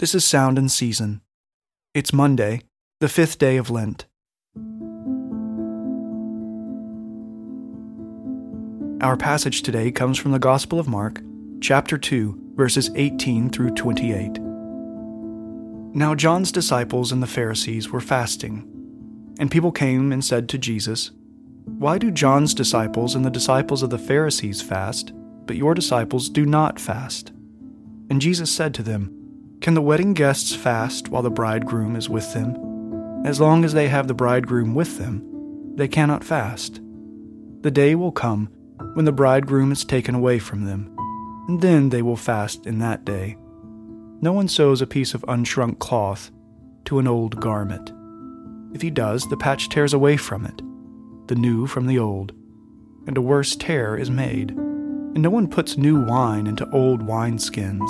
This is Sound and Season. It's Monday, the fifth day of Lent. Our passage today comes from the Gospel of Mark, chapter 2, verses 18 through 28. Now John's disciples and the Pharisees were fasting, and people came and said to Jesus, Why do John's disciples and the disciples of the Pharisees fast, but your disciples do not fast? And Jesus said to them, Can the wedding guests fast while the bridegroom is with them? As long as they have the bridegroom with them, they cannot fast. The day will come when the bridegroom is taken away from them, and then they will fast in that day. No one sews a piece of unshrunk cloth to an old garment. If he does, the patch tears away from it, the new from the old, and a worse tear is made. And no one puts new wine into old wineskins,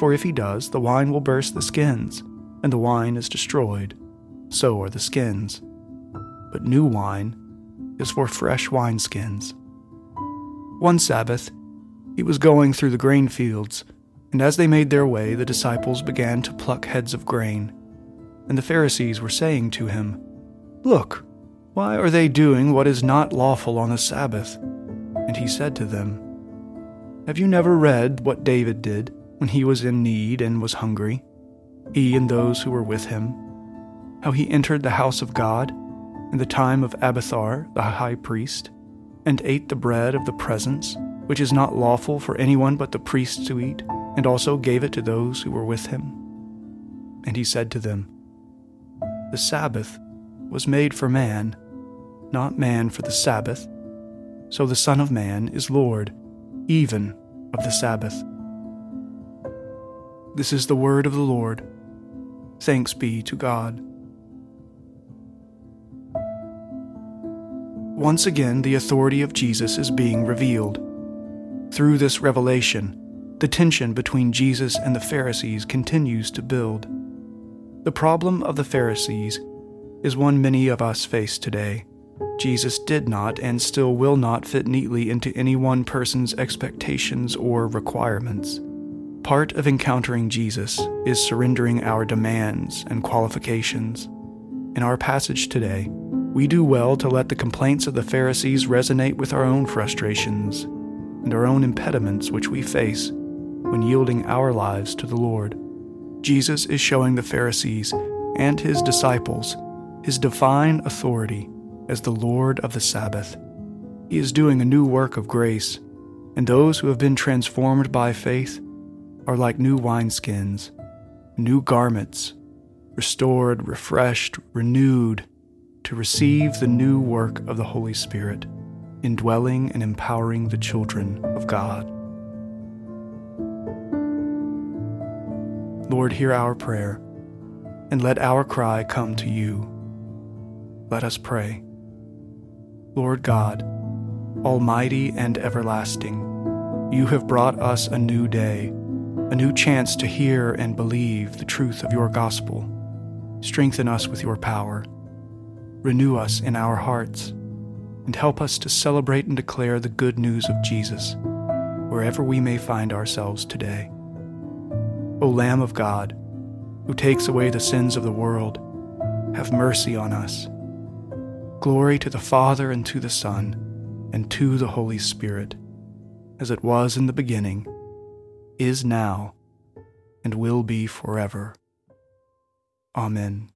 for if he does, the wine will burst the skins, and the wine is destroyed. So are the skins. But new wine is for fresh wineskins. One Sabbath, he was going through the grain fields, and as they made their way, the disciples began to pluck heads of grain. And the Pharisees were saying to him, Look, why are they doing what is not lawful on the Sabbath? And he said to them, have you never read what David did when he was in need and was hungry, he and those who were with him? How he entered the house of God in the time of Abiathar the high priest, and ate the bread of the presence, which is not lawful for anyone but the priests to eat, and also gave it to those who were with him? And he said to them, The Sabbath was made for man, not man for the Sabbath. So the Son of Man is Lord even of the Sabbath. This is the word of the Lord. Thanks be to God. Once again, the authority of Jesus is being revealed. Through this revelation, the tension between Jesus and the Pharisees continues to build. The problem of the Pharisees is one many of us face today. Jesus did not and still will not fit neatly into any one person's expectations or requirements. Part of encountering Jesus is surrendering our demands and qualifications. In our passage today, we do well to let the complaints of the Pharisees resonate with our own frustrations and our own impediments which we face when yielding our lives to the Lord. Jesus is showing the Pharisees and his disciples his divine authority as the Lord of the Sabbath. He is doing a new work of grace, and those who have been transformed by faith are like new wineskins, new garments, restored, refreshed, renewed to receive the new work of the Holy Spirit, indwelling and empowering the children of God. Lord, hear our prayer, and let our cry come to you. Let us pray. Lord God, Almighty and everlasting, you have brought us a new day, a new chance to hear and believe the truth of your gospel. Strengthen us with your power. Renew us in our hearts, and help us to celebrate and declare the good news of Jesus wherever we may find ourselves today. O Lamb of God, who takes away the sins of the world, have mercy on us. Glory to the Father, and to the Son, and to the Holy Spirit, as it was in the beginning, is now, and will be forever. Amen.